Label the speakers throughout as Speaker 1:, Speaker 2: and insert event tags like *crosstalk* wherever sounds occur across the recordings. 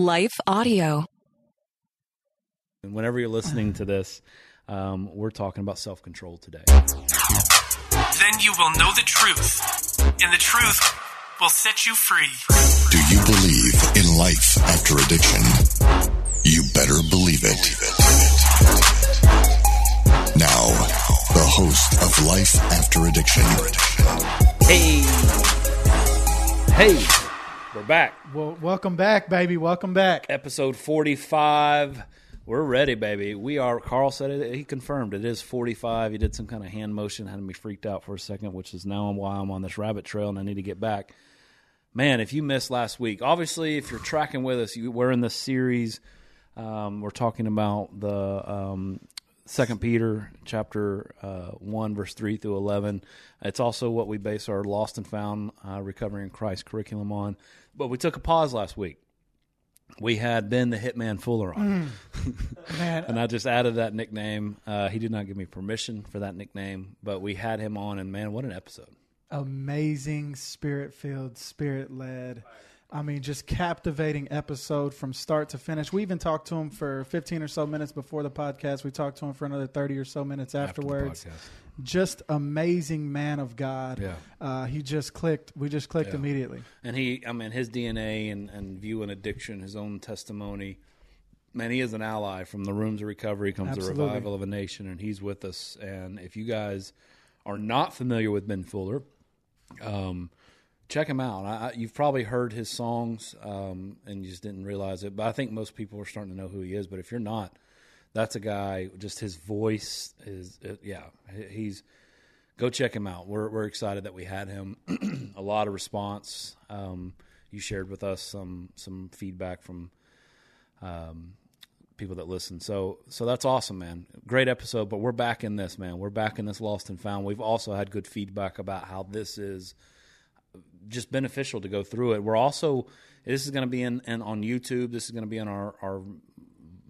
Speaker 1: Life Audio.
Speaker 2: And whenever you're listening to this, um, we're talking about self control today.
Speaker 3: Then you will know the truth, and the truth will set you free.
Speaker 4: Do you believe in life after addiction? You better believe it. Now, the host of Life After Addiction,
Speaker 2: Hey, hey, we're back.
Speaker 5: Well, welcome back, baby. Welcome back.
Speaker 2: Episode 45. We're ready, baby. We are. Carl said it. He confirmed it is 45. He did some kind of hand motion, had me freaked out for a second, which is now why I'm on this rabbit trail and I need to get back. Man, if you missed last week, obviously, if you're tracking with us, you, we're in this series. Um, we're talking about the um, Second Peter chapter uh, one, verse three through eleven. It's also what we base our Lost and Found uh, Recovering in Christ curriculum on. But we took a pause last week. We had Ben the Hitman Fuller on, *laughs*
Speaker 5: Man,
Speaker 2: and I just added that nickname. Uh, he did not give me permission for that nickname, but we had him on, and man, what an episode!
Speaker 5: amazing, spirit filled, spirit led. I mean, just captivating episode from start to finish. We even talked to him for 15 or so minutes before the podcast. We talked to him for another 30 or so minutes
Speaker 2: After
Speaker 5: afterwards.
Speaker 2: podcast.
Speaker 5: just amazing man of God.
Speaker 2: Yeah.
Speaker 5: Uh, he just clicked. We just clicked
Speaker 2: Yeah.
Speaker 5: immediately.
Speaker 2: And he, I mean, his DNA and, and view and addiction, his own testimony. Man, he is an ally. From the rooms of recovery comes
Speaker 5: Absolutely.
Speaker 2: the revival of a nation, and he's with us. And if you guys are not familiar with Ben Fuller, um, check him out. I, I, you've probably heard his songs, um, and you just didn't realize it. But I think most people are starting to know who he is. But if you're not, that's a guy. Just his voice is, uh, yeah, he's go check him out. We're we're excited that we had him. *clears throat* a lot of response. Um, you shared with us some some feedback from um, people that listen. So so that's awesome, man. Great episode. But we're back in this, man. We're back in this lost and found. We've also had good feedback about how this is just beneficial to go through it. We're also this is going to be in, on YouTube. This is going to be on our our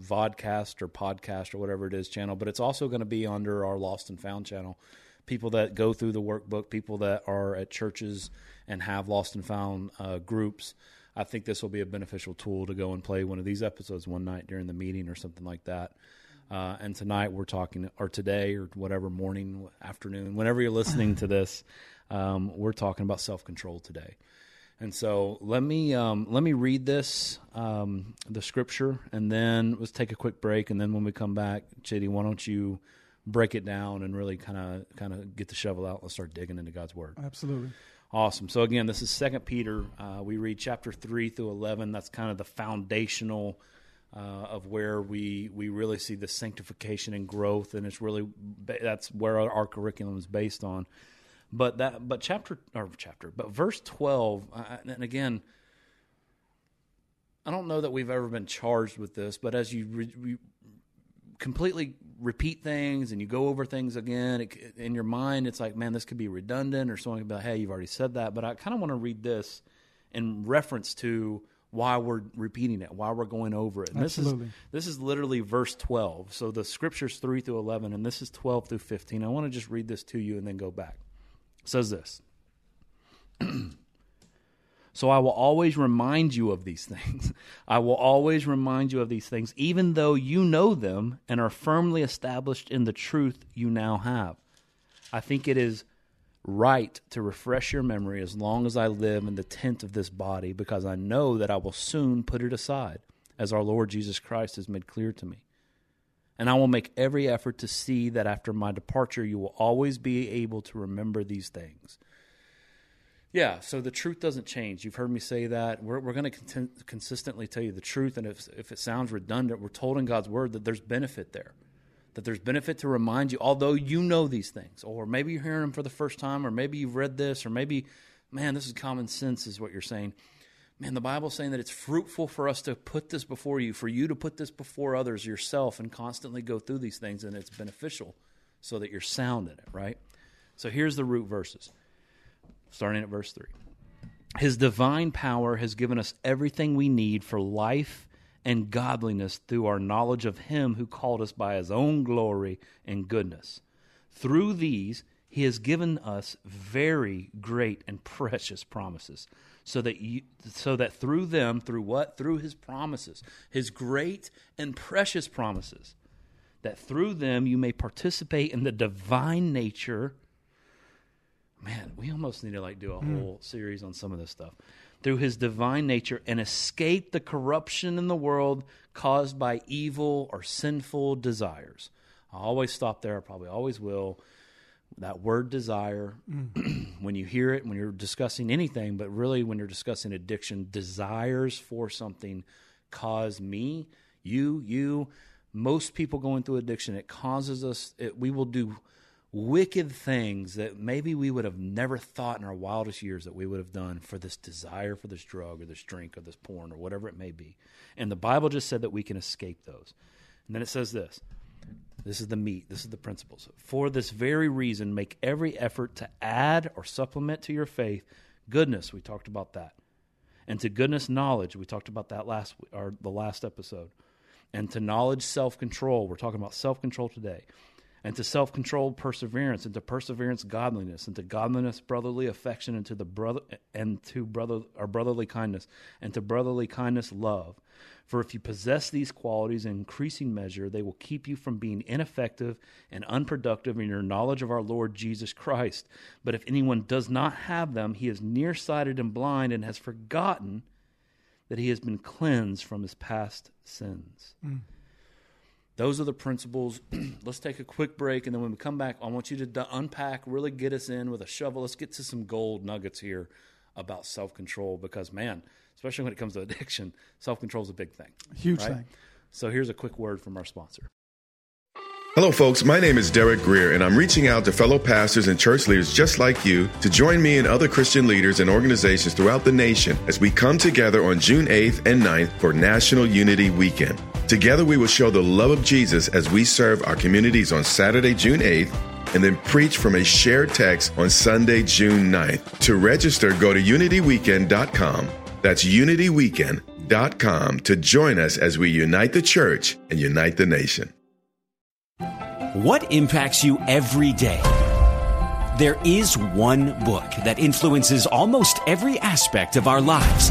Speaker 2: vodcast or podcast or whatever it is channel, but it's also going to be under our Lost and Found channel. People that go through the workbook, people that are at churches and have Lost and Found uh, groups. I think this will be a beneficial tool to go and play one of these episodes one night during the meeting or something like that. Uh, and tonight we're talking, or today, or whatever morning, afternoon, whenever you're listening to this, um, we're talking about self control today. And so let me um, let me read this um, the scripture, and then let's take a quick break, and then when we come back, Chitty, why don't you break it down and really kind of kind of get the shovel out and start digging into God's word.
Speaker 5: Absolutely.
Speaker 2: Awesome. So again, this is Second Peter. Uh, we read chapter three through eleven. That's kind of the foundational uh, of where we we really see the sanctification and growth, and it's really that's where our, our curriculum is based on. But that but chapter or chapter but verse twelve, and again, I don't know that we've ever been charged with this, but as you re, re, completely repeat things and you go over things again it, in your mind it's like man this could be redundant or something about hey you've already said that. But i kind of want to read this in reference to why we're repeating it why we're going over it. And
Speaker 5: Absolutely.
Speaker 2: this is this is literally verse 12 so the scriptures 3 through 11 and this is 12 through 15 i want to just read this to you and then go back says this *clears throat* So I will always remind you of these things. *laughs* I will always remind you of these things, even though you know them and are firmly established in the truth you now have. I think it is right to refresh your memory as long as I live in the tent of this body, because I know that I will soon put it aside, as our Lord Jesus Christ has made clear to me. And I will make every effort to see that after my departure, you will always be able to remember these things. Yeah, so the truth doesn't change. You've heard me say that. We're, we're going to consistently tell you the truth, and if, if it sounds redundant, we're told in God's word that there's benefit there. That there's benefit to remind you, although you know these things, or maybe you're hearing them for the first time, or maybe you've read this, or maybe, man, this is common sense, is what you're saying. Man, the Bible's saying that it's fruitful for us to put this before you, for you to put this before others yourself, and constantly go through these things, and it's beneficial so that you're sound in it, right? So here's the root verses starting at verse 3. His divine power has given us everything we need for life and godliness through our knowledge of Him who called us by His own glory and goodness. Through these, He has given us very great and *laughs* precious promises, so that you so that through them through what? Through his promises his great and precious promises that through them you may participate in the divine nature. Man we almost need to like do a hmm. whole series on some of this stuff. Through his divine nature and escape the corruption in the world caused by evil or sinful desires. I always stop there. I probably always will that word desire *clears throat* when you hear it when you're discussing anything but really when you're discussing addiction desires for something cause me you you most people going through addiction it causes us it, we will do wicked things that maybe we would have never thought in our wildest years that we would have done for this desire for this drug or this drink or this porn or whatever it may be. And the bible just said that we can escape those. And then it says this this is the meat. This is the principles. For this very reason, make every effort to add or supplement to your faith goodness. We talked about that, and to goodness knowledge. We talked about that last or the last episode, and to knowledge self control. We're talking about self control today, and to self control perseverance, and to perseverance godliness, and to godliness brotherly affection, and to the brother and to brother or brotherly kindness, and to brotherly kindness love. For if you possess these qualities in increasing measure, they will keep you from being ineffective and unproductive in your knowledge of our Lord Jesus Christ. But if anyone does not have them, he is nearsighted and blind and has forgotten that he has been cleansed from his past sins. Hmm. Those are the principles. *clears throat* Let's take a quick break, and then when we come back, I want you to d- unpack, really get us in with a shovel. Let's get to some gold nuggets here about self control because, man, especially when it comes to *laughs* addiction, self control is a big thing.
Speaker 5: Huge
Speaker 2: right?
Speaker 5: thing.
Speaker 2: So here's a quick word from our sponsor.
Speaker 1: Hello, folks. My name is Derek Greer, and I'm reaching out to fellow pastors and church leaders just like you to join me and other Christian leaders and organizations throughout the nation as we come together on June 8th and 9th for National Unity Weekend. Together, we will show the love of Jesus as we serve our communities on Saturday, June 8th, and then preach from a shared text on Sunday, June 9th. To register, go to unityweekend.com. That's unityweekend.com to join us as we unite the church and unite the nation.
Speaker 6: What impacts you every day? There is one book that influences almost every aspect of our lives.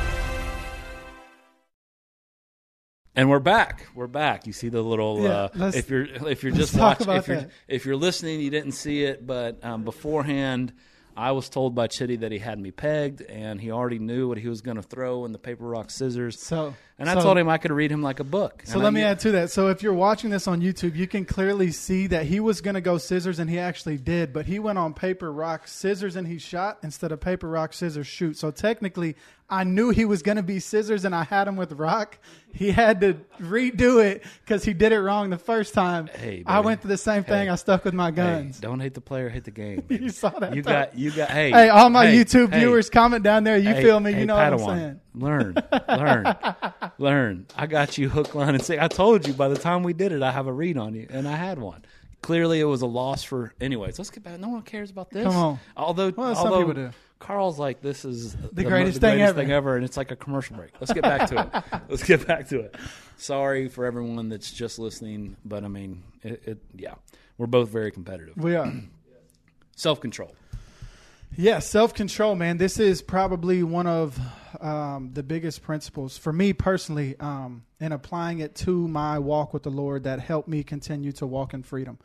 Speaker 2: And we're back. We're back. You see the little.
Speaker 5: Yeah,
Speaker 2: uh, if you're if you're just watching, if you're
Speaker 5: that.
Speaker 2: if you're listening, you didn't see it, but um, beforehand, I was told by Chitty that he had me pegged, and he already knew what he was going to throw in the paper rock scissors.
Speaker 5: So-
Speaker 2: and I
Speaker 5: so-
Speaker 2: told him I could read him like a book.
Speaker 5: So
Speaker 2: And
Speaker 5: let
Speaker 2: I-
Speaker 5: me add to that. So if you're watching this on YouTube, you can clearly see that he was going to go scissors, and he actually did. But he went on paper rock scissors, and he shot instead of paper rock scissors shoot. So technically, I knew he was going to be scissors, and I had him with rock. He had to redo it because he did it wrong the first time.
Speaker 2: Hey,
Speaker 5: I went through the same thing.
Speaker 2: Hey.
Speaker 5: I stuck with my
Speaker 2: Hey,
Speaker 5: guns.
Speaker 2: don't hate the player, hit the game. *laughs*
Speaker 5: you saw that?
Speaker 2: You
Speaker 5: though.
Speaker 2: got you got. Hey,
Speaker 5: Hey, all my
Speaker 2: hey,
Speaker 5: YouTube
Speaker 2: hey,
Speaker 5: viewers, comment down there. You
Speaker 2: hey,
Speaker 5: feel me?
Speaker 2: hey,
Speaker 5: you know what I'm saying?
Speaker 2: Learn, learn, *laughs* learn. I got you hook, line, and sinker. I told you by the time we did it, I have a read on you, and I had one. Clearly, it was a loss for. Anyways, let's get back. No one cares about this.
Speaker 5: Come on.
Speaker 2: Although,
Speaker 5: Well, some
Speaker 2: although
Speaker 5: people do.
Speaker 2: Carl's like, this is the,
Speaker 5: greatest
Speaker 2: the
Speaker 5: thing
Speaker 2: greatest
Speaker 5: ever.
Speaker 2: thing ever, and it's like a commercial break. Let's get back to it. *laughs* Let's get back to it. Sorry for everyone that's just listening, but I mean, it, it yeah, we're both very competitive.
Speaker 5: We are. *clears throat*
Speaker 2: Self control.
Speaker 5: Yeah, self control, man. This is probably one of um, the biggest principles for me personally, um, in applying it to my walk with the Lord that helped me continue to walk in freedom.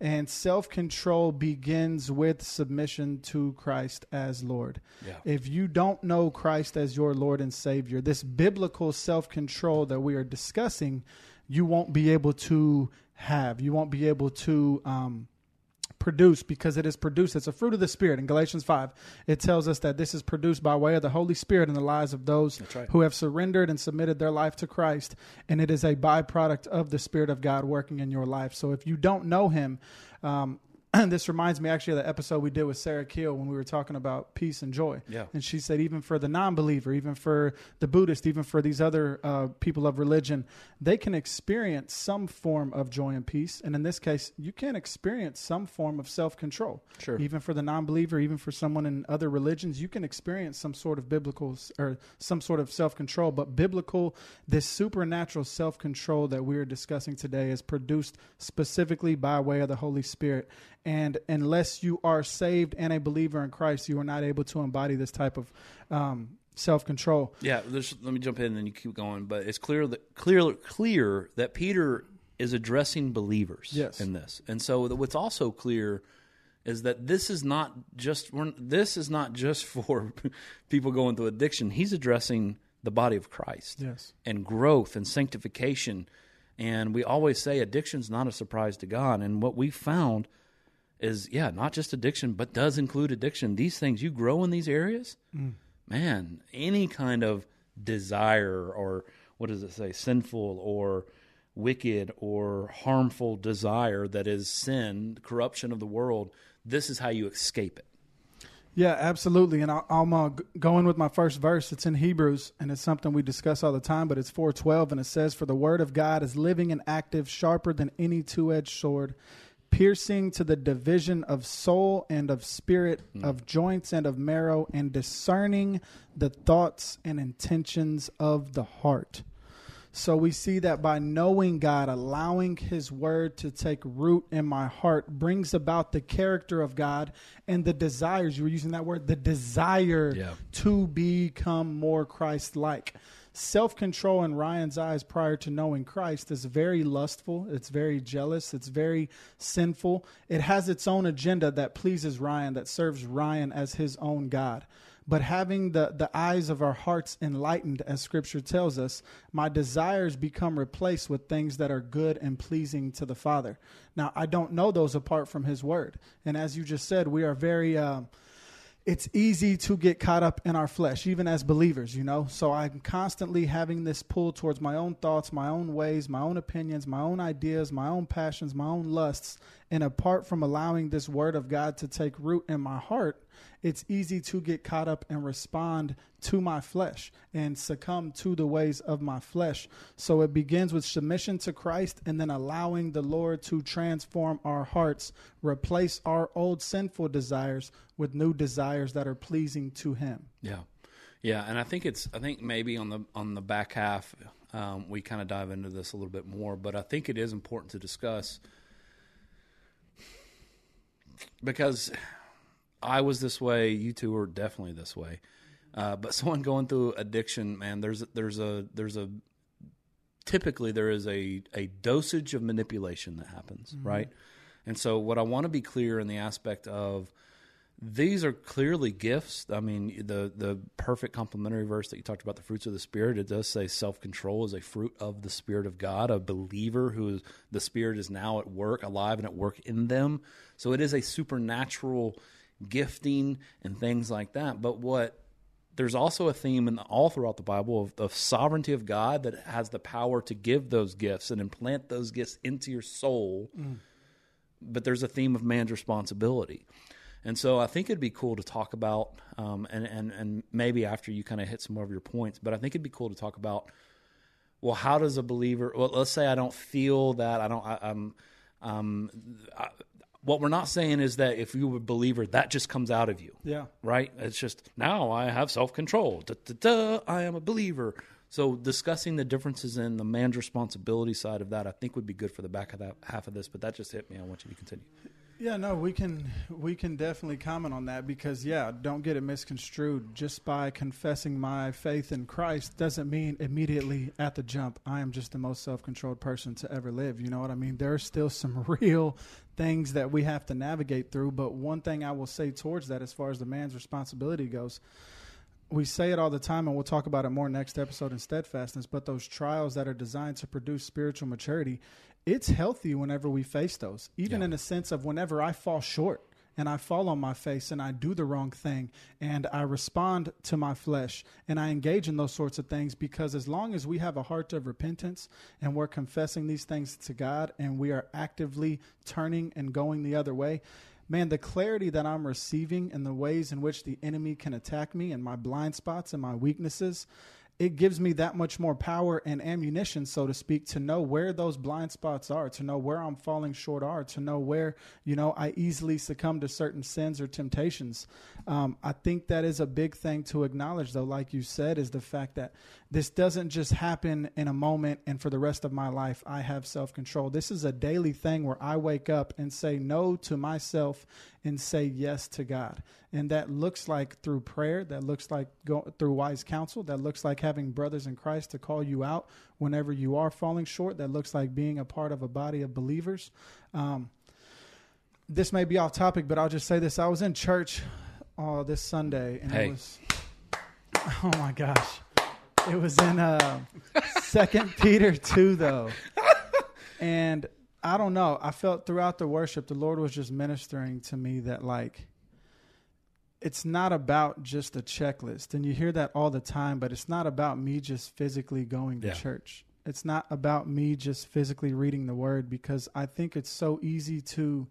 Speaker 5: And self control begins with submission to Christ as Lord.
Speaker 2: Yeah.
Speaker 5: If you don't know Christ as your Lord and Savior, this biblical self control that we are discussing, you won't be able to have. You won't be able to. Um, produce because it is produced. It's a fruit of the Spirit. In Galatians 5, it tells us that this is produced by way of the Holy Spirit in the lives of those
Speaker 2: right.
Speaker 5: who have surrendered and submitted their life to Christ. And it is a byproduct of the Spirit of God working in your life. So if you don't know Him, um, *clears throat* this reminds me actually of the episode we did with Sarah Keel when we were talking about peace and joy.
Speaker 2: Yeah.
Speaker 5: And she said, even for the non believer, even for the Buddhist, even for these other uh, people of religion, they can experience some form of joy and peace. And in this case, you can experience some form of self control.
Speaker 2: Sure.
Speaker 5: Even for the non believer, even for someone in other religions, you can experience some sort of biblical or some sort of self control. But biblical, this supernatural self control that we are discussing today is produced specifically by way of the Holy Spirit. And unless you are saved and a believer in Christ, you are not able to embody this type of um, self control.
Speaker 2: Yeah, let me jump in and then you keep going. But it's clear that clear clear that Peter is addressing believers
Speaker 5: Yes.
Speaker 2: in this, and so what's also clear is that this is not just we're, this is not just *laughs* for people going through addiction. He's addressing the body of Christ
Speaker 5: Yes.
Speaker 2: and growth and sanctification. And we always say addiction's not a surprise to God. And what we found is, yeah, not just addiction, but does include addiction. These things, you grow in these areas, man, any kind of desire or what does it say, sinful or wicked or harmful desire that is sin, corruption of the world, this is how you escape it.
Speaker 5: Yeah, absolutely. And I, I'm uh, going with my first verse. It's in Hebrews, and it's something we discuss all the time. But it's 4:12, and it says, "For the word of God is living and active, sharper than any two-edged sword, piercing to the division of soul and of spirit, hmm. of joints and of marrow, and discerning the thoughts and intentions of the heart." So we see that by knowing God, allowing His Word to take root in my heart brings about the character of God and the desires. You were using that word, the desire
Speaker 2: Yeah.
Speaker 5: to become more Christ like. Self control in Ryan's eyes prior to knowing Christ is very lustful. It's very jealous. It's very sinful. It has its own agenda that pleases Ryan, that serves Ryan as his own God but having the, the eyes of our hearts enlightened, as scripture tells us, my desires become replaced with things that are good and pleasing to the Father. Now, I don't know those apart from His Word. And as you just said, we are very. Um, it's easy to get caught up in our flesh, even as believers, you know. So I'm constantly having this pull towards my own thoughts, my own ways, my own opinions, my own ideas, my own passions, my own lusts. And apart from allowing this word of God to take root in my heart, it's easy to get caught up and respond to my flesh and succumb to the ways of my flesh. So it begins with submission to Christ and then allowing the Lord to transform our hearts, replace our old sinful desires with new desires that are pleasing to Him.
Speaker 2: Yeah, yeah, and I think it's I think maybe on the on the back half um, we kind of dive into this a little bit more, but I think it is important to discuss because I was this way, you two are definitely this way. Uh, but *laughs* someone going through addiction, man, there's there's a there's a typically there is a a dosage of manipulation that happens, right? And so what I want to be clear in the aspect of these are clearly gifts. I mean, the the perfect complementary verse that you talked about, the fruits of the spirit, it does say self control is a fruit of the spirit of God. A believer who is the spirit is now at work, alive and at work in them. So it is a supernatural gifting and things like that. But what there's also a theme in all throughout the Bible of the sovereignty of God that has the power to give those gifts and implant those gifts into your soul. Mm. But there's a theme of man's responsibility. And so I think it'd be cool to talk about, um, and, and, and maybe after you kind of hit some more of your points, but I think it'd be cool to talk about, well, how does a believer, well, let's say I don't feel that, I don't, I, I'm, um, I, what we're not saying is that if you were a believer, that just comes out of you
Speaker 5: Yeah.
Speaker 2: right? It's just now I have self control. Da, da, da, I am a believer. So discussing the differences in the man's responsibility side of that, I think would be good for the back of that half of this. But that just hit me. I want you to continue.
Speaker 5: Yeah, no, we can we can definitely comment on that because yeah, don't get it misconstrued. Just by confessing my faith in Christ doesn't mean immediately at the jump I am just the most self-controlled person to ever live. You know what I mean? There's still some *laughs* real things that we have to navigate through, but one thing I will say towards that as far as the man's responsibility goes, we say it all the time and we'll talk about it more next episode in steadfastness but those trials that are designed to produce spiritual maturity it's healthy whenever we face those even
Speaker 2: Yeah.
Speaker 5: in a sense of whenever i fall short and I fall on my face and I do the wrong thing and I respond to my flesh and I engage in those sorts of things because as long as we have a heart of repentance and we're confessing these things to God and we are actively turning and going the other way, man, the clarity that I'm receiving and the ways in which the enemy can attack me and my blind spots and my weaknesses it gives me that much more power and ammunition, so to speak, to know where those blind spots are, to know where I'm falling short are, to know where, you know, I easily succumb to certain sins or temptations. Um, I think that is a big thing to acknowledge, though, like you said, is the fact that this doesn't just happen in a moment and for the rest of my life, I have self control. This is a daily thing where I wake up and say no to myself and say yes to God. And that looks like through prayer, that looks like go, through wise counsel, that looks like having brothers in Christ to call you out whenever you are falling short, that looks like being a part of a body of believers. Um, this may be off topic, but I'll just say this. I was in church uh, this Sunday, and
Speaker 2: Hey.
Speaker 5: it was, *laughs* oh my gosh. It was in uh, Second *laughs* Peter 2, though. And I don't know. I felt throughout the worship, the Lord was just ministering to me that, like, it's not about just a checklist. And you hear that all the time, but it's not about me just physically going to
Speaker 2: Yeah.
Speaker 5: church. It's not about me just physically reading the word because I think it's so easy to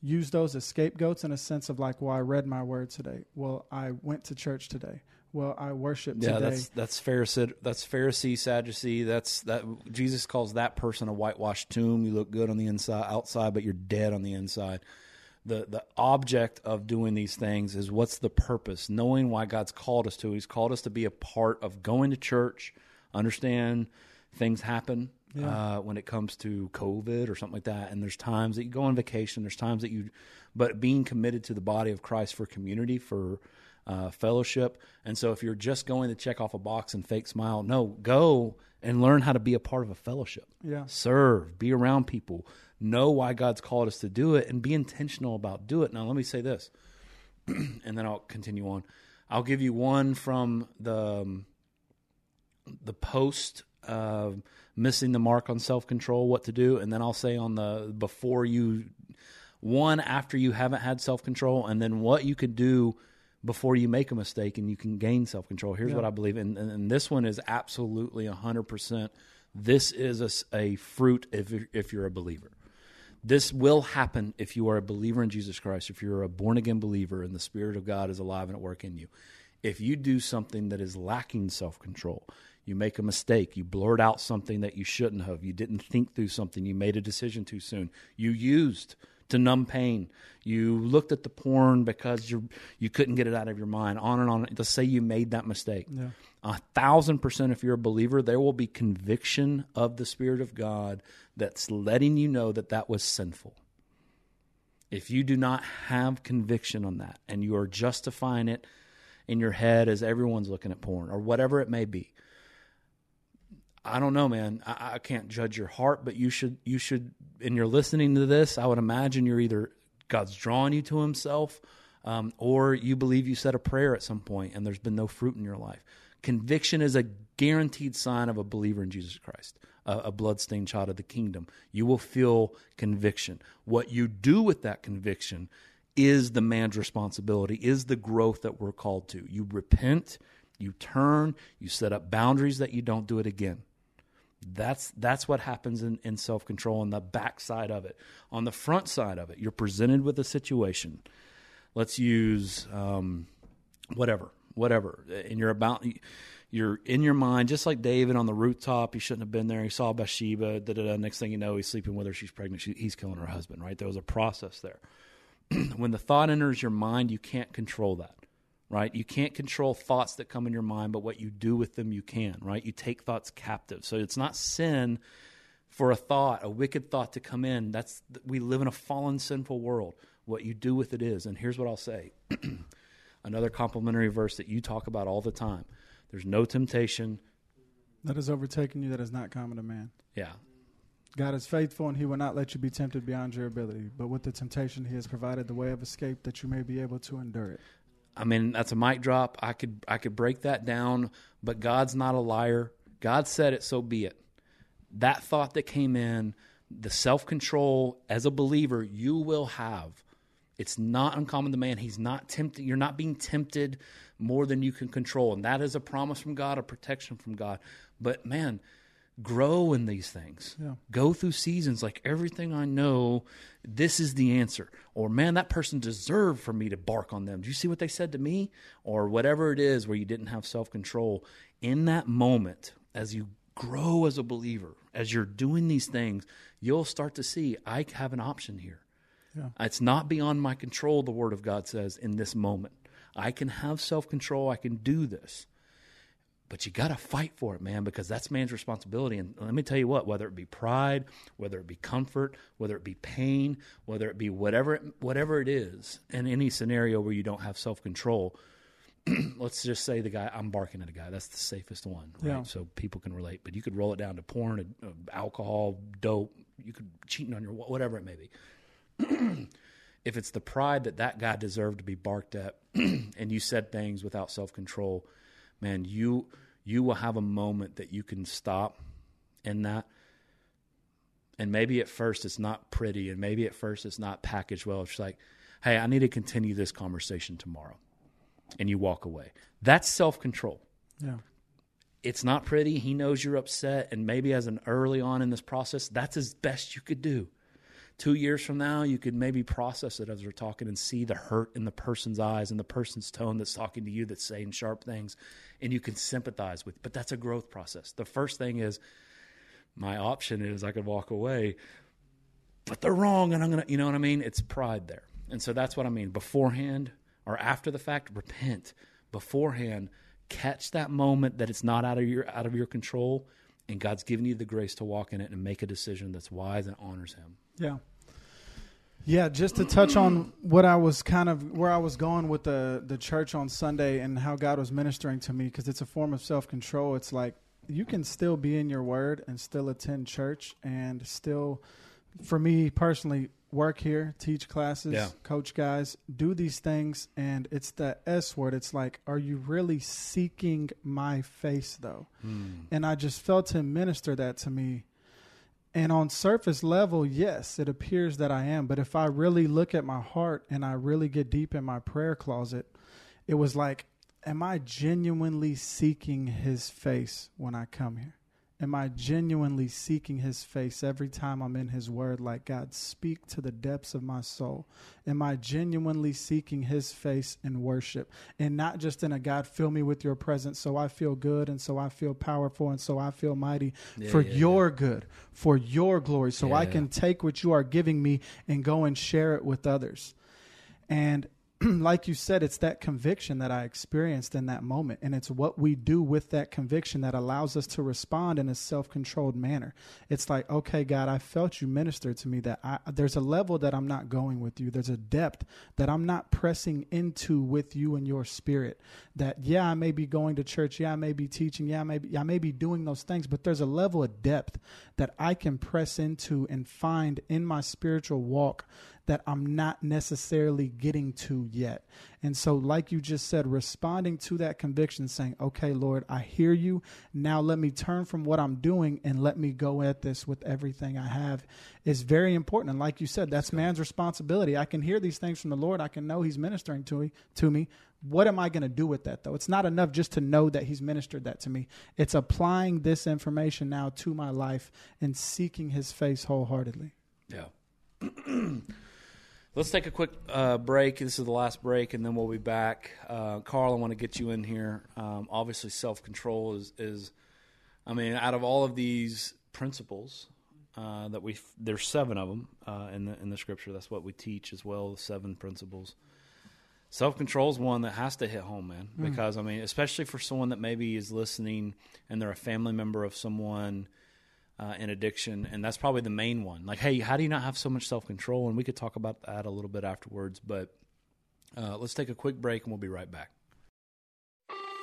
Speaker 5: use those as scapegoats in a sense of like, well, I read my word today. Well, I went to church today. Well, I worshiped
Speaker 2: Yeah,
Speaker 5: today.
Speaker 2: that's that's Pharisee, that's Pharisee, Sadducee. That's that Jesus calls that person a whitewashed tomb. You look good on the inside, outside, but you're dead on the inside. The the object of doing these things is what's the purpose? Knowing why God's called us to. He's called us to be a part of going to church. Understand things happen uh, when it comes to COVID or something like that. And there's times that you go on vacation. There's times that you, but being committed to the body of Christ for community for uh, fellowship. And so if you're just going to check off a box and fake smile, no, go and learn how to be a part of a fellowship.
Speaker 5: Yeah.
Speaker 2: Serve, be around people, know why God's called us to do it, and be intentional about do it. Now, let me say this, *clears throat* and then I'll continue on. I'll give you one from the um, the post uh, missing the mark on self control, what to do, and then I'll say on the before you one after you haven't had self control, and then what you could do before you make a mistake and you can gain self control. Here's what I believe, and, and, and this one is absolutely hundred percent. This is a fruit if if you're a believer. This will happen if you are a believer in Jesus Christ, if you're a born again believer and the Spirit of God is alive and at work in you. If you do something that is lacking self control, you make a mistake, you blurt out something that you shouldn't have, you didn't think through something, you made a decision too soon, you used to numb pain, you looked at the porn because you you couldn't get it out of your mind, on and on. Let's say you made that mistake. A thousand percent, if you're a believer, there will be conviction of the Spirit of God that's letting you know that that was sinful. If you do not have conviction on that and you are justifying it in your head as everyone's looking at porn or whatever it may be, I don't know, man. I, I can't judge your heart, but you should. You should. And you're listening to this. I would imagine you're either God's drawing you to Himself, um, or you believe you said a prayer at some point and there's been no fruit in your life. Conviction is a guaranteed sign of a believer in Jesus Christ, a, a bloodstained child of the kingdom. You will feel conviction. What you do with that conviction is the man's responsibility, is the growth that we're called to. You repent, you turn, you set up boundaries that you don't do it again. That's that's what happens in, in self control on the back side of it. On the front side of it, you're presented with a situation. Let's use um, whatever, whatever, and you're about you're in your mind, just like David on the rooftop. He shouldn't have been there. He saw Bathsheba. Da, da, da. Next thing you know, he's sleeping with her. She's pregnant. She, he's killing her husband. Right? There was a process there. *clears throat* when the thought enters your mind, you can't control that right? You can't control thoughts that come in your mind, but what you do with them, you can, right? You take thoughts captive. So it's not sin for a thought, a wicked thought to come in. That's we live in a fallen, sinful world. What you do with it is, and here's what I'll say: *clears throat* another complimentary verse that you talk about all the time. There's no temptation.
Speaker 5: that has overtaken you that is not common to man.
Speaker 2: Yeah,
Speaker 5: God is faithful and he will not let you be tempted beyond your ability. But with the temptation, he has provided the way of escape that you may be able to endure it.
Speaker 2: I mean, that's a mic drop. I could I could break that down, but God's not a liar. God said it, so be it. That thought that came in, the self control as a believer you will have It's not uncommon to man. He's not tempted. You're not being tempted more than you can control. And that is a promise from God, a protection from God. But man, grow in these things.
Speaker 5: Yeah.
Speaker 2: Go through seasons like everything I know, this is the answer. Or man, that person deserved for me to bark on them. Do you see what they said to me? Or whatever it is where you didn't have self control. In that moment, as you grow as a believer, as you're doing these things, you'll start to see I have an option here.
Speaker 5: Yeah.
Speaker 2: It's not beyond my control, the Word of God says, in this moment. I can have self control. I can do this. But you got to fight for it, man, because that's man's responsibility. And let me tell you what, whether it be pride, whether it be comfort, whether it be pain, whether it be whatever it, whatever it is, in any scenario where you don't have self control, *clears throat* let's just say the guy I'm barking at a guy. That's the safest one, right?
Speaker 5: Yeah.
Speaker 2: So people can relate. But you could roll it down to porn, uh, alcohol, dope. You could cheating on your whatever it may be *clears throat* if it's the pride that that guy deserved to be barked at *clears throat* and you said things without self-control man you you will have a moment that you can stop in that. And maybe at first it's not pretty and maybe at first it's not packaged well. It's like hey i need to continue this conversation tomorrow. And you walk away. That's self-control.
Speaker 5: Yeah.
Speaker 2: it's not pretty. He knows you're upset. And maybe as an early on in this process that's as best you could do two years from now, you could maybe process it as we're talking and see the hurt in the person's eyes and the person's tone that's talking to you that's saying sharp things, and you can sympathize with. But that's a growth process. The first thing is my option is I could walk away, but they're wrong, and I'm gonna, you know what I mean? It's pride there, and so that's what I mean. Beforehand or after the fact, repent. Beforehand, catch that moment that it's not out of your out of your control, and God's given you the grace to walk in it and make a decision that's wise and honors Him.
Speaker 5: Yeah. Yeah, just to touch on what I was kind of where I was going with the the church on Sunday and how God was ministering to me because it's a form of self control. It's like you can still be in your word and still attend church and still, for me personally, work here, teach classes,
Speaker 2: Yeah.
Speaker 5: coach guys, do these things, and it's the S word. It's like, are you really seeking my face though? Hmm. And I just felt him minister that to me. And on surface level, yes, it appears that I am. But if I really look at my heart and I really get deep in my prayer closet, it was like, am I genuinely seeking his face when I come here? Am I genuinely seeking his face every time I'm in his word? Like, God, speak to the depths of my soul. Am I genuinely seeking his face in worship? And not just in a God, fill me with your presence so I feel good and so I feel powerful and so I feel mighty for
Speaker 2: yeah,
Speaker 5: your good, for your glory, so I
Speaker 2: Yeah.
Speaker 5: can take what you are giving me and go and share it with others. And *clears throat* like you said, it's that conviction that I experienced in that moment. And it's what we do with that conviction that allows us to respond in a self controlled manner. It's like, okay, God, I felt you minister to me that I, there's a level that I'm not going with you. There's a depth that I'm not pressing into with you and your spirit. That, yeah, I may be going to church. Yeah, I may be teaching. Yeah, I may be, I may be doing those things, but there's a level of depth that I can press into and find in my spiritual walk that I'm not necessarily getting to yet. And so, like you just said, responding to that conviction, saying, okay, Lord, I hear you. Now let me turn from what I'm doing and let me go at this with everything I have is very important. And like you said, that's man's responsibility. I can hear these things from the Lord. I can know he's ministering to me, to me. What am I going to do with that though? It's not enough just to know that he's ministered that to me. It's applying this information now to my life and seeking his face wholeheartedly.
Speaker 2: Yeah. *clears throat* Let's take a quick uh, break. This is the last break, and then we'll be back. Uh, Carl, I want to get you in here. Um, obviously, self control is, is, I mean, out of all of these principles uh, that we, there's seven of them uh, in the in the scripture. That's what we teach as well. The seven principles. Self control is one that has to hit home, man. Because I mean, especially for someone that maybe is listening and they're a family member of someone uh, in addiction, and that's probably the main one. Like, hey, how do you not have so much self control? And we could talk about that a little bit afterwards. But uh, let's take a quick break, and we'll be right back.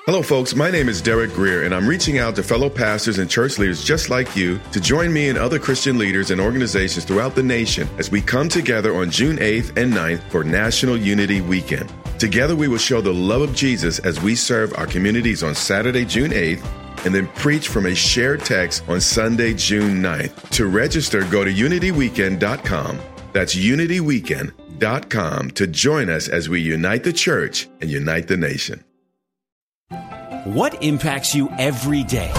Speaker 1: Hello, folks. My name is Derek Greer, and I'm reaching out to fellow pastors and church leaders just like you to join me and other Christian leaders and organizations throughout the nation as we come together on June 8th and 9th for National Unity Weekend. Together, we will show the love of Jesus as we serve our communities on Saturday, June 8th, and then preach from a shared text on Sunday, June 9th. To register, go to unityweekend.com. That's unityweekend.com. com to join us as we unite the church and unite the nation.
Speaker 6: What impacts you every day?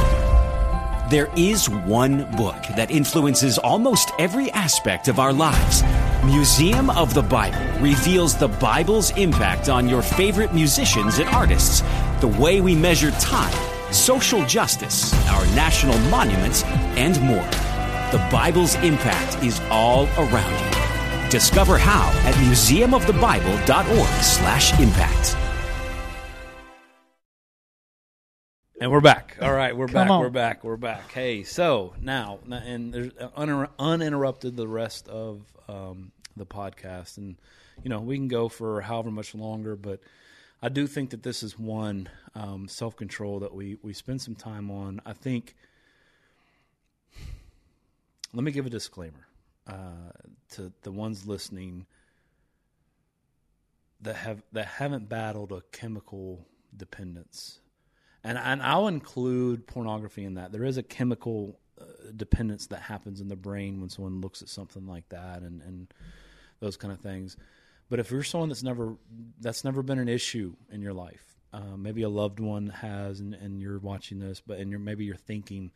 Speaker 6: There is one book that influences almost every aspect of our lives. Museum of the Bible reveals the Bible's impact on your favorite musicians and artists, the way we measure time, social justice, our national monuments, and more. The Bible's impact is all around you. Discover how at museumofthebible.org/impact.
Speaker 2: And we're back. All right, we're
Speaker 5: Come
Speaker 2: back.
Speaker 5: on.
Speaker 2: We're back. We're back. Hey, so now and there's uninterrupted the rest of um, the podcast, and you know we can go for however much longer, but I do think that this is one um, self control that we we spend some time on. I think. Let me give a disclaimer uh, to the ones listening that have that haven't battled a chemical dependence and and I'll include pornography in that. There is a chemical uh, dependence that happens in the brain when someone looks at something like that, and and those kind of things. But if you're someone that's never that's never been an issue in your life, uh, maybe a loved one has, and, and you're watching this, but and you're maybe you're thinking,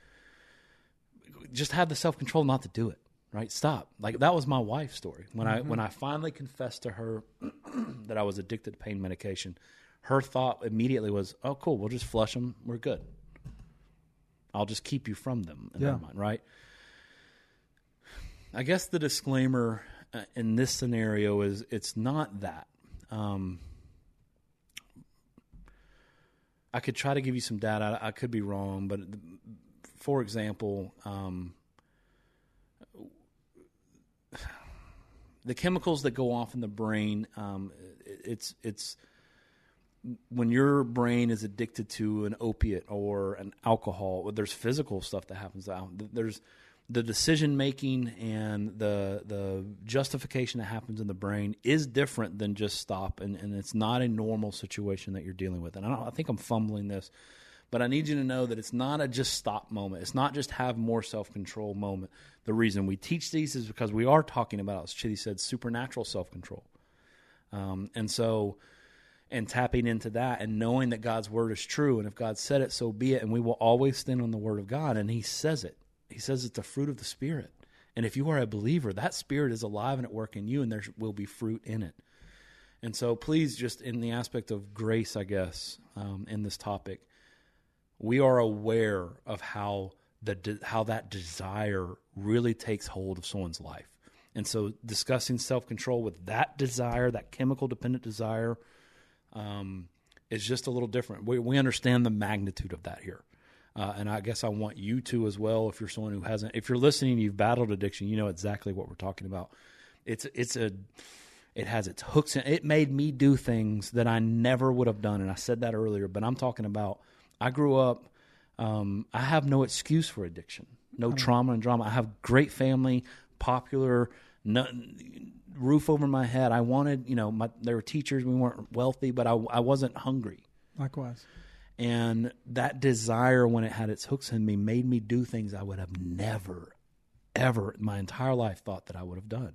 Speaker 2: just have the self control not to do it. Right? Stop. Like that was my wife's story when I when I finally confessed to her *clears throat* that I was addicted to pain medication her thought immediately was, "Oh, cool, we'll just flush them. We're good. I'll just keep you from them." In
Speaker 5: Yeah.
Speaker 2: mind, right? I guess the disclaimer uh, in this scenario is it's not that. Um, I could try to give you some data. I could be wrong, but for example, um, the chemicals that go off in the brain, um, when your brain is addicted to an opiate or an alcohol, there's physical stuff that happens. There's the decision making and the the justification that happens in the brain is different than just stop, and, and it's not a normal situation that you're dealing with. And I, I think I'm fumbling this, but I need you to know that it's not a just stop moment. It's not just have more self control moment. The reason we teach these is because we are talking about, as Chitty said, supernatural self control. Um, and so, and tapping into that and knowing that God's word is true. And if God said it, so be it. And we will always stand on the word of God. And He says it. He says it's the fruit of the Spirit. And if you are a believer, that Spirit is alive and at work in you, and there will be fruit in it. And so, please, just in the aspect of grace, I guess, um, in this topic, we are aware of how the de- how that desire really takes hold of someone's life. And so, discussing self control with that desire, that chemical dependent desire, um, is just a little different. We, we understand the magnitude of that here. Uh, and I guess I want you to as well. If you're someone who hasn't, if you're listening, you've battled addiction, you know exactly what we're talking about. It's it's a it has its hooks in it made me do things that I never would have done and I said that earlier but I'm talking about I grew up um, I have no excuse for addiction no trauma and drama I have great family popular no, roof over my head I wanted you know my there were teachers we weren't wealthy but I, I wasn't hungry
Speaker 5: Likewise.
Speaker 2: And that desire when it had its hooks in me made me do things I would have never ever in my entire life thought that I would have done.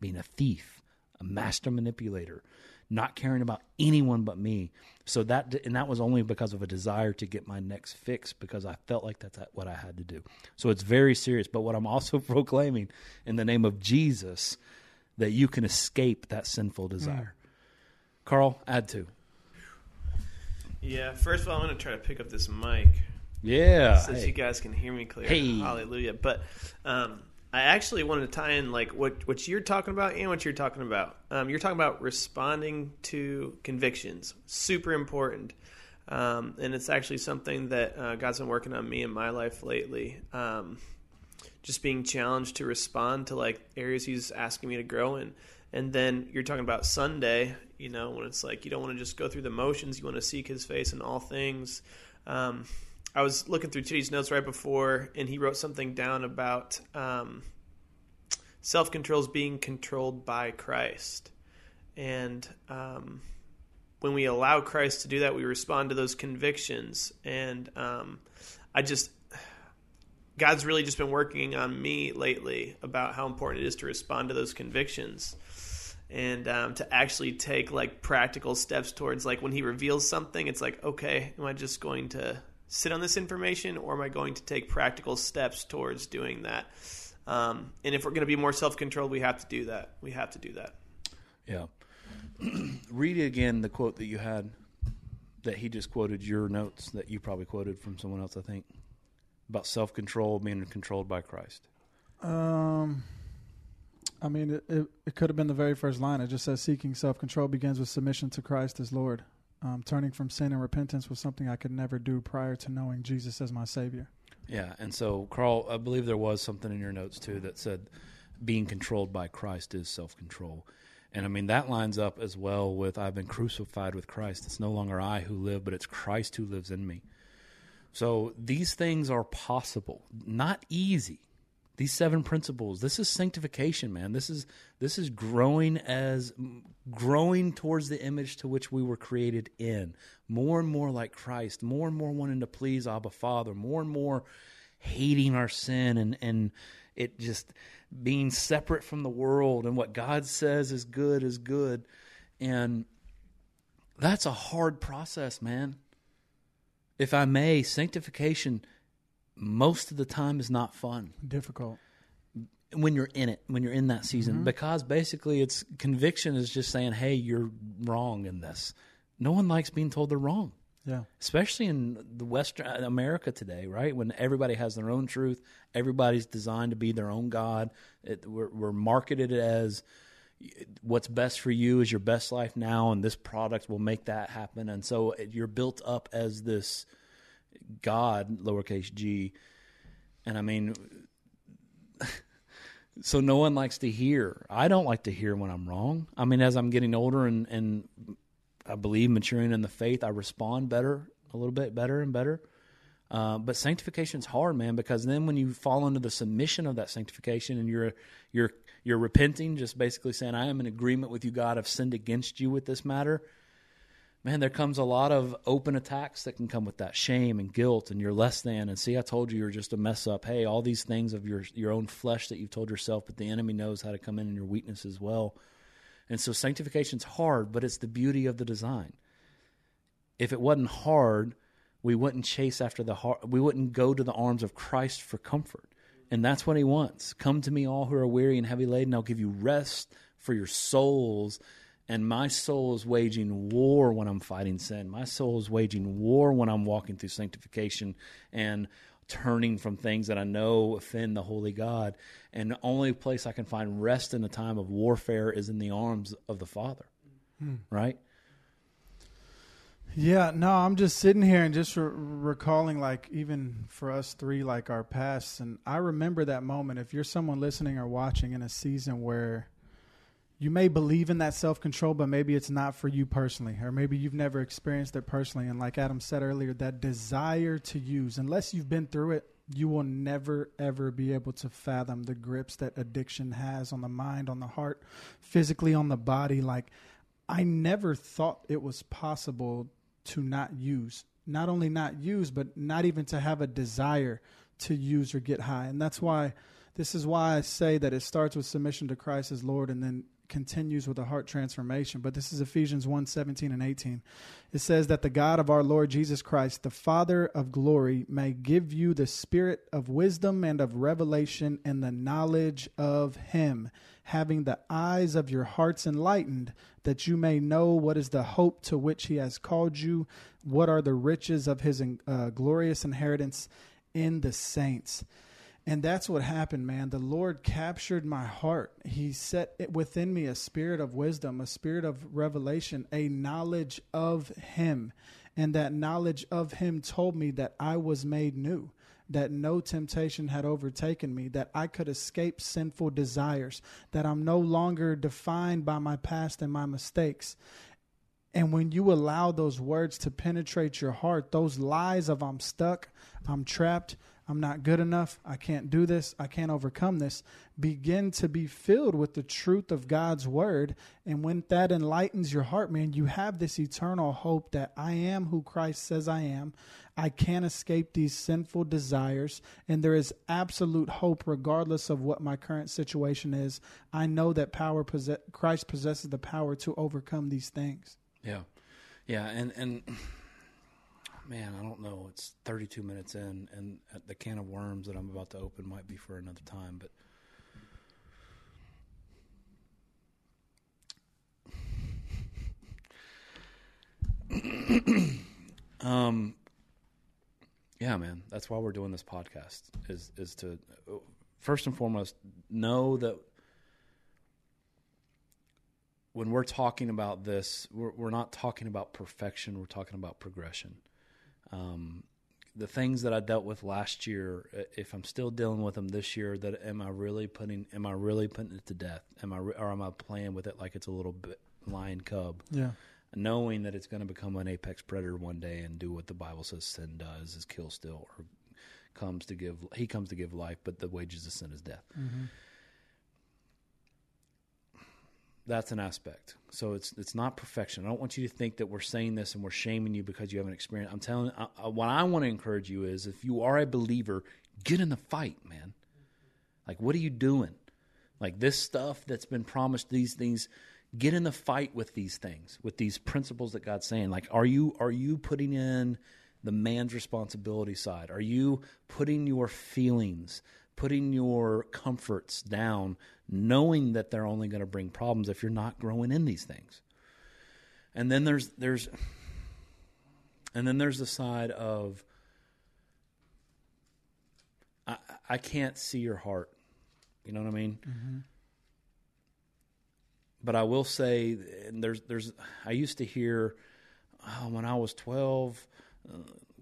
Speaker 2: Being a thief a master manipulator not caring about anyone but me. So that and that was only because of a desire to get my next fix because I felt like that's what I had to do. So it's very serious. But what I'm also *laughs* proclaiming in the name of Jesus that you can escape that sinful desire. Mm. Carl add to
Speaker 7: Yeah, first of all, I'm going to try to pick up this mic
Speaker 2: yeah
Speaker 7: so
Speaker 2: hey.
Speaker 7: you guys can hear me clear.
Speaker 2: Hey.
Speaker 7: Hallelujah. But um, I actually wanted to tie in like what, what you're talking about and what you're talking about. Um, you're talking about responding to convictions. Super important. Um, and it's actually something that uh, God's been working on me in my life lately. Um, just being challenged to respond to like areas he's asking me to grow in. And then you're talking about Sunday, you know, when it's like you don't want to just go through the motions, you want to seek his face in all things. Um, I was looking through Chitty's notes right before, and he wrote something down about um, self control is being controlled by Christ. And um, when we allow Christ to do that, we respond to those convictions. And um, I just, God's really just been working on me lately about how important it is to respond to those convictions. And um, to actually take like practical steps towards like when he reveals something, it's like okay, am I just going to sit on this information, or am I going to take practical steps towards doing that? Um, and if we're going to be more self controlled, we have to do that. We have to do that.
Speaker 2: Yeah. *clears throat* Read again the quote that you had that he just quoted your notes that you probably quoted from someone else, I think, about self control being controlled by Christ.
Speaker 5: Um, I mean, it, it, it could have been the very first line. It just says, seeking self control begins with submission to Christ as Lord. Um, turning from sin and repentance was something I could never do prior to knowing Jesus as my Savior.
Speaker 2: Yeah, and so Carl, I believe there was something in your notes too that said being controlled by Christ is self control. And I mean, that lines up as well with I've been crucified with Christ. It's no longer I who live, but it's Christ who lives in me. So these things are possible, not easy. These seven principles. This is sanctification, man. This is this is growing as growing towards the image to which we were created in. More and more like Christ. More and more wanting to please Abba Father. More and more hating our sin and and it just being separate from the world and what God says is good is good. And that's a hard process, man. If I may, sanctification most of the time is not fun
Speaker 5: Difficult.
Speaker 2: when you're in it, when you're in that season, because basically it's conviction is just saying, hey, you're wrong in this. No one likes being told they're wrong
Speaker 5: Yeah.
Speaker 2: especially in the Western uh, America today, right? When everybody has their own truth, everybody's designed to be their own God. It, we're, we're marketed as what's best for you is your best life now, and this product will make that happen. And so you're built up as this God, lowercase g. And I mean, *laughs* so no one likes to hear. I don't like to hear when I'm wrong. I mean, as I'm getting older and, and I believe maturing in the faith, I respond better, a little bit better and better. Uh, but sanctification is hard, man, because then when you fall into the submission of that sanctification and you're you're you're repenting, just basically saying, "I am in agreement with you, God. I've sinned against you with this matter." Man, there comes a lot of open attacks that can come with that shame and guilt, and you're less than. And see, I told you you're just a mess up. Hey, all these things of your your own flesh that you've told yourself, but the enemy knows how to come in in your weakness as well. And so sanctification's hard, but it's the beauty of the design. If it wasn't hard, we wouldn't chase after the heart. We wouldn't go to the arms of Christ for comfort. And that's what he wants. Come to me, all who are weary and heavy laden. I'll give you rest for your souls. And my soul is waging war when I'm fighting sin. My soul is waging war when I'm walking through sanctification and turning from things that I know offend the holy God. And the only place I can find rest in a time of warfare is in the arms of the Father. Hmm. Right?
Speaker 5: Yeah, no, I'm just sitting here and just re- recalling, like, even for us three, like our pasts. And I remember that moment. If you're someone listening or watching in a season where you may believe in that self control, but maybe it's not for you personally, or maybe you've never experienced it personally. And like Adam said earlier, that desire to use, unless you've been through it, you will never, ever be able to fathom the grips that addiction has on the mind, on the heart, physically on the body. Like, I never thought it was possible to not use. Not only not use, but not even to have a desire to use or get high. And that's why, this is why I say that it starts with submission to Christ as Lord and then continues with a heart transformation. But this is Ephesians 1 17 and 18. It says that the God of our Lord Jesus Christ, the Father of glory, may give you the spirit of wisdom and of revelation and the knowledge of Him, having the eyes of your hearts enlightened, that you may know what is the hope to which He has called you, what are the riches of His uh, glorious inheritance in the saints. And that's what happened, man. The Lord captured my heart. He set it within me a spirit of wisdom, a spirit of revelation, a knowledge of Him. And that knowledge of Him told me that I was made new, that no temptation had overtaken me, that I could escape sinful desires, that I'm no longer defined by my past and my mistakes. And when you allow those words to penetrate your heart, those lies of I'm stuck, I'm trapped, I'm not good enough. I can't do this. I can't overcome this. Begin to be filled with the truth of God's word. And when that enlightens your heart, man, you have this eternal hope that I am who Christ says I am. I can't escape these sinful desires. And there is absolute hope regardless of what my current situation is. I know that power possess- Christ possesses the power to overcome these things.
Speaker 2: Yeah, yeah, and and man, I don't know. It's 32 minutes in, and the can of worms that I'm about to open might be for another time, but. *laughs* um, yeah, man, that's why we're doing this podcast. Is is to first and foremost know that when we're talking about this, we're, we're not talking about perfection. We're talking about progression. Um, the things that I dealt with last year, if I'm still dealing with them this year, that am I really putting? Am I really putting it to death? Am I or am I playing with it like it's a little bit lion cub?
Speaker 5: Yeah.
Speaker 2: Knowing that it's going to become an apex predator one day and do what the Bible says sin does is kill, still, or comes to give. He comes to give life, but the wages of sin is death. Mm-hmm that's an aspect. So it's it's not perfection. I don't want you to think that we're saying this and we're shaming you because you haven't experienced. I'm telling. I, I, what I want to encourage you is, if you are a believer, get in the fight, man. Like, what are you doing? Like this stuff that's been promised. These things. Get in the fight with these things, with these principles that God's saying. Like, are you are you putting in the man's responsibility side? Are you putting your feelings, putting your comforts down knowing that they're only going to bring problems if you're not growing in these things. And then there's there's and then there's the side of I, I can't see your heart. You know what I mean? Mm-hmm. But I will say, there's there's I used to hear oh, when I was 12, uh,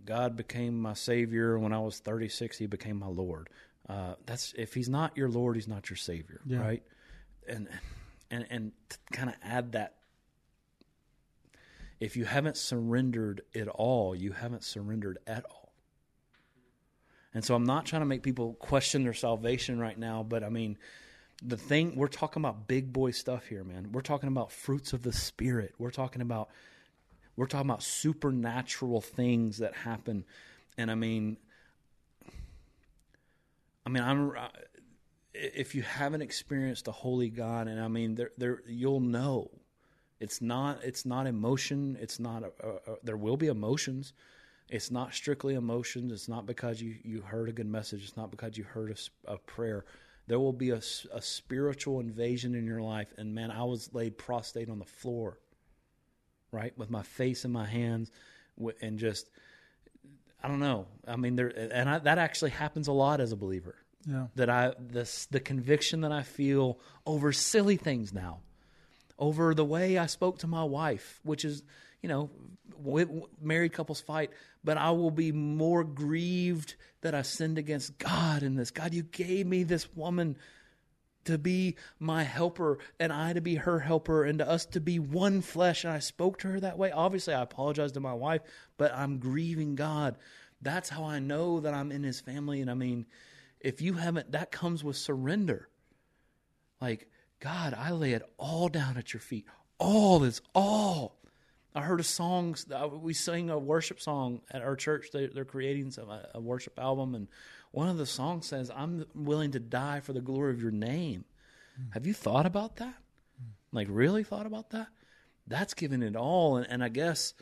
Speaker 2: God became my savior. When I was 36, He became my Lord. Uh, that's if he's not your Lord, he's not your Savior, yeah. right? And and and kind of add that. If you haven't surrendered it all, you haven't surrendered at all. And so I'm not trying to make people question their salvation right now, but I mean, the thing we're talking about big boy stuff here, man. We're talking about fruits of the spirit. We're talking about we're talking about supernatural things that happen. And I mean, I mean, I'm uh, if you haven't experienced a holy God, and I mean, there, there, you'll know. It's not. It's not emotion. It's not. A, a, a, there will be emotions. It's not strictly emotions. It's not because you you heard a good message. It's not because you heard a, prayer. There will be a, a spiritual invasion in your life, and man, I was laid prostrate on the floor, right, with my face in my hands, and just I don't know. I mean, there and I, that actually happens a lot as a believer.
Speaker 5: Yeah.
Speaker 2: That I this the conviction that I feel over silly things now, over the way I spoke to my wife, which is you know, married couples fight, but I will be more grieved that I sinned against God in this. God, you gave me this woman to be my helper and I to be her helper and to us to be one flesh. And I spoke to her that way. Obviously, I apologize to my wife, but I'm grieving God. That's how I know that I'm in his family. And I mean, if you haven't, that comes with surrender. Like, God, I lay it all down at your feet. All is all. I heard a song, uh, we sing a worship song at our church. They, are creating some, a worship album, and one of the songs says, I'm willing to die for the glory of your name. Mm. Have you thought about that? Mm. Like, really thought about that? That's giving it all. And, and I guess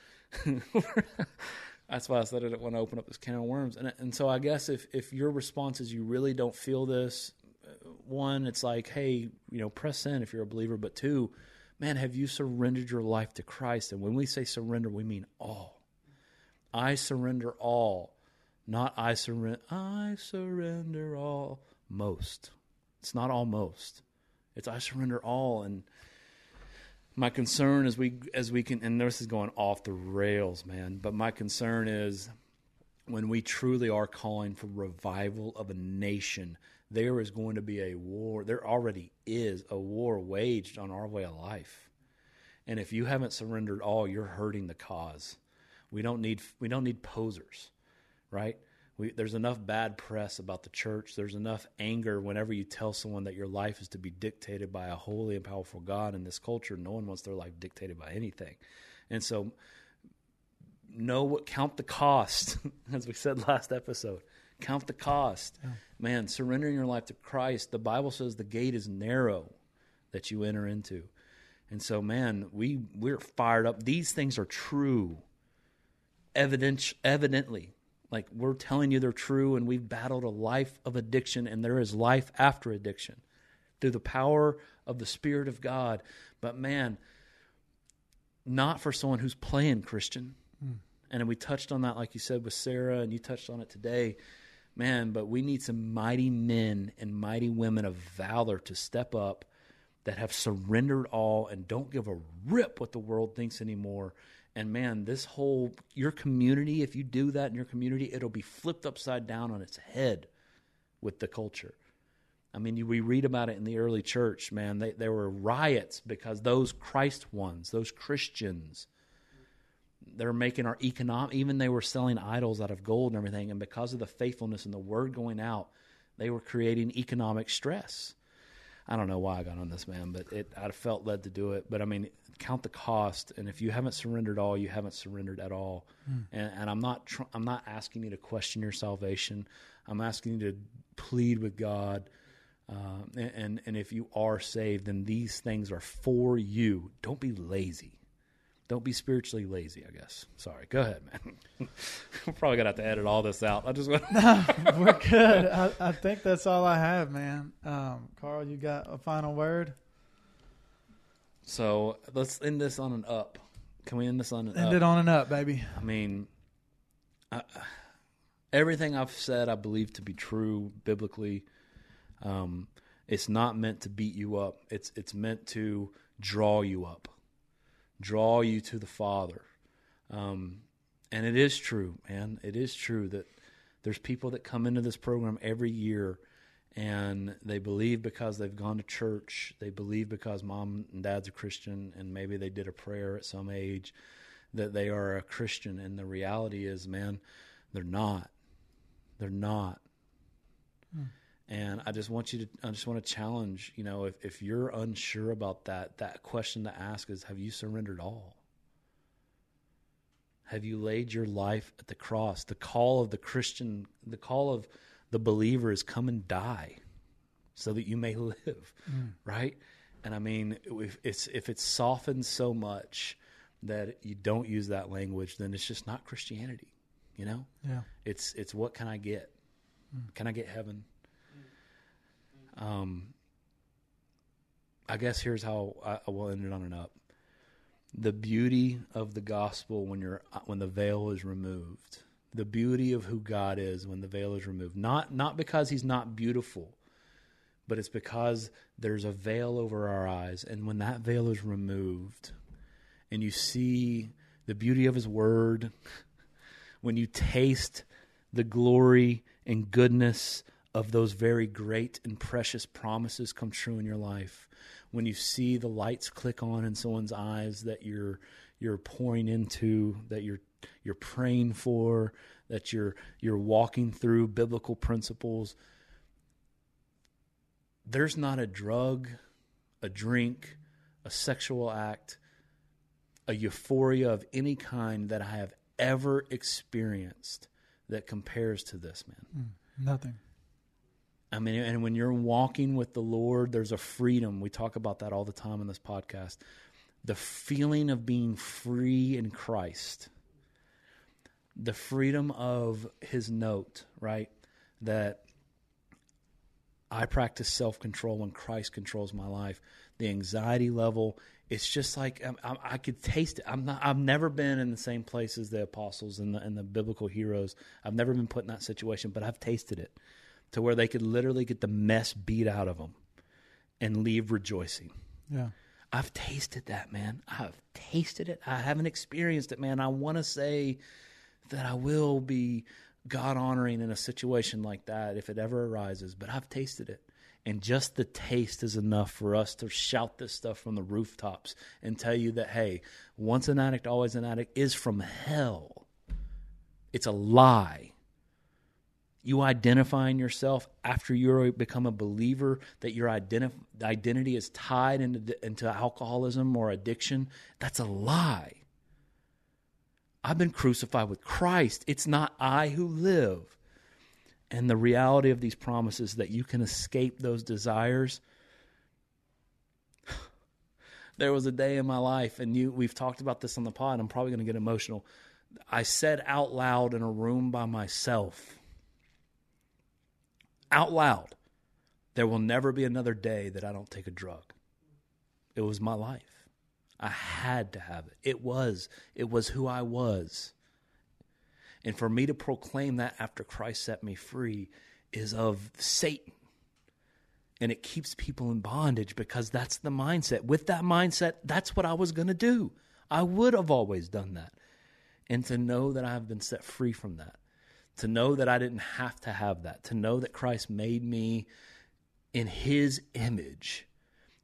Speaker 2: *laughs* that's why I said I didn't want to open up this can of worms. And, and so I guess if, if your response is you really don't feel this, uh, one, it's like, hey, you know, press in if you're a believer. But two, man, have you surrendered your life to Christ? And when we say surrender, we mean all. I surrender all not I surrender. I surrender all. Most. It's not almost. It's I surrender all. And my concern as we as we can and this is going off the rails, man. But my concern is when we truly are calling for revival of a nation, there is going to be a war. There already is a war waged on our way of life. And if you haven't surrendered all, you're hurting the cause. We don't need we don't need posers right? We, there's enough bad press about the church. There's enough anger whenever you tell someone that your life is to be dictated by a holy and powerful God in this culture. No one wants their life dictated by anything. And so, know what, count the cost, *laughs* as we said last episode. Count the cost. Yeah. Man, surrendering your life to Christ, the Bible says the gate is narrow that you enter into. And so, man, we, we're fired up. These things are true, evident, evidently like we're telling you they're true, and we've battled a life of addiction, and there is life after addiction through the power of the Spirit of God. But man, not for someone who's playing Christian. Mm. And we touched on that, like you said, with Sarah, and you touched on it today. Man, but we need some mighty men and mighty women of valor to step up that have surrendered all and don't give a rip what the world thinks anymore and man, this whole, your community, if you do that in your community, it'll be flipped upside down on its head with the culture. I mean, we read about it in the early church, man. They, there were riots because those Christ ones, those Christians, they're making our economic, even they were selling idols out of gold and everything. And because of the faithfulness and the word going out, they were creating economic stress. I don't know why I got on this, man, but it, I felt led to do it. But I mean, count the cost and if you haven't surrendered all you haven't surrendered at all mm. and, and, i'm not tr- i'm not asking you to question your salvation i'm asking you to plead with god uh, and, and, and if you are saved then these things are for you don't be lazy don't be spiritually lazy i guess sorry go ahead man *laughs* i'm probably gonna have to edit all this out i just want *laughs*
Speaker 5: no we're good I, I, think that's all i have man um, carl you got a final word
Speaker 2: so let's end this on an up. Can we end this on an
Speaker 5: end
Speaker 2: up?
Speaker 5: it on an up, baby?
Speaker 2: I mean, I, everything I've said, I believe to be true biblically. Um, it's not meant to beat you up. It's it's meant to draw you up, draw you to the Father. Um, and it is true, man. It is true that there's people that come into this program every year and they believe because they've gone to church, they believe because mom and dad's a Christian, and maybe they did a prayer at some age that they are a Christian. And the reality is, man, they're not. They're not. Hmm. And I just want you to, I just want to challenge, you know, if, if you're unsure about that, that question to ask is, have you surrendered all? Have you laid your life at the cross? The call of the Christian, the call of the believer is come and die so that you may *laughs* live, mm. right? And I mean, if it's if it's softened so much that you don't use that language, then it's just not Christianity, you know?
Speaker 5: Yeah.
Speaker 2: It's it's what can I get? Mm. Can I get heaven? Um, I guess here's how I, I will end it on an up. The beauty of the gospel when you're when the veil is removed the beauty of who God is when the veil is removed. Not not because he's not beautiful, but it's because there's a veil over our eyes and when that veil is removed and you see the beauty of his word, *laughs* when you taste the glory and goodness of those very great and precious promises come true in your life, when you see the lights click on in someone's eyes that you're you're pouring into, that you're you're praying for, that you're you're walking through biblical principles. There's not a drug, a drink, a sexual act, a euphoria of any kind that I have ever experienced that compares to this, man.
Speaker 5: Mm, nothing.
Speaker 2: I mean, and when you're walking with the Lord, there's a freedom. We talk about that all the time in this podcast. The feeling of being free in Christ the freedom of his note, right? That I practice self control when Christ controls my life. The anxiety level, it's just like um, I, I, could taste it. I'm not. I've never been in the same place as the apostles and the, and the biblical heroes. I've never been put in that situation, but I've tasted it to where they could literally get the mess beat out of them and leave rejoicing.
Speaker 5: Yeah.
Speaker 2: I've tasted that, man. I've tasted it. I haven't experienced it, man. I want to say that I will be God honoring in a situation like that if it ever arises, but I've tasted it. And just the taste is enough for us to shout this stuff from the rooftops and tell you that, hey, once an addict, always an addict is from hell. It's a lie. You identifying yourself after you become a believer that your identif- identity is tied into, into alcoholism or addiction, that's a lie. I've been crucified with Christ. It's not I who live. And the reality of these promises that you can escape those desires. *sighs* there was a day in my life, and you we've talked about this on the pod. I'm probably going to get emotional. I said out loud in a room by myself, out loud, there will never be another day that I don't take a drug. It was my life. I had to have it. It was. It was who I was. And for me to proclaim that after Christ set me free is of Satan. And it keeps people in bondage because that's the mindset. With that mindset, that's what I was going to do. I would have always done that. And to know that I have been set free from that, to know that I didn't have to have that, to know that Christ made me in his image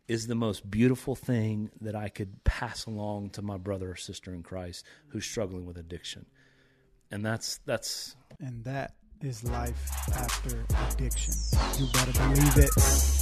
Speaker 2: is the most beautiful thing that I could pass along to my brother or sister in Christ who's struggling with addiction. And that's that's
Speaker 5: and that is life after addiction. You better believe it.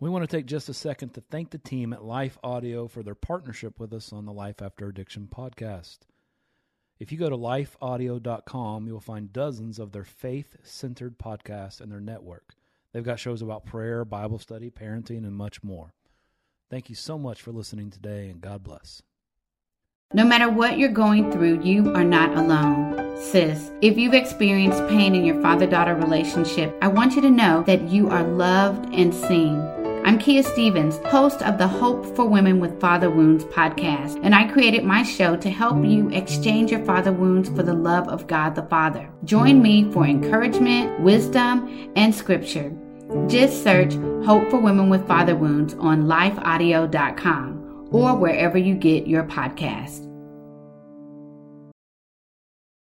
Speaker 2: We want to take just a second to thank the team at Life Audio for their partnership with us on the Life After Addiction podcast. If you go to lifeaudio.com, you'll find dozens of their faith centered podcasts and their network. They've got shows about prayer, Bible study, parenting, and much more. Thank you so much for listening today, and God bless.
Speaker 8: No matter what you're going through, you are not alone. Sis, if you've experienced pain in your father daughter relationship, I want you to know that you are loved and seen. I'm Kia Stephens, host of the Hope for Women with Father Wounds podcast, and I created my show to help you exchange your father wounds for the love of God the Father. Join me for encouragement, wisdom, and scripture. Just search Hope for Women with Father Wounds on lifeaudio.com or wherever you get your podcast.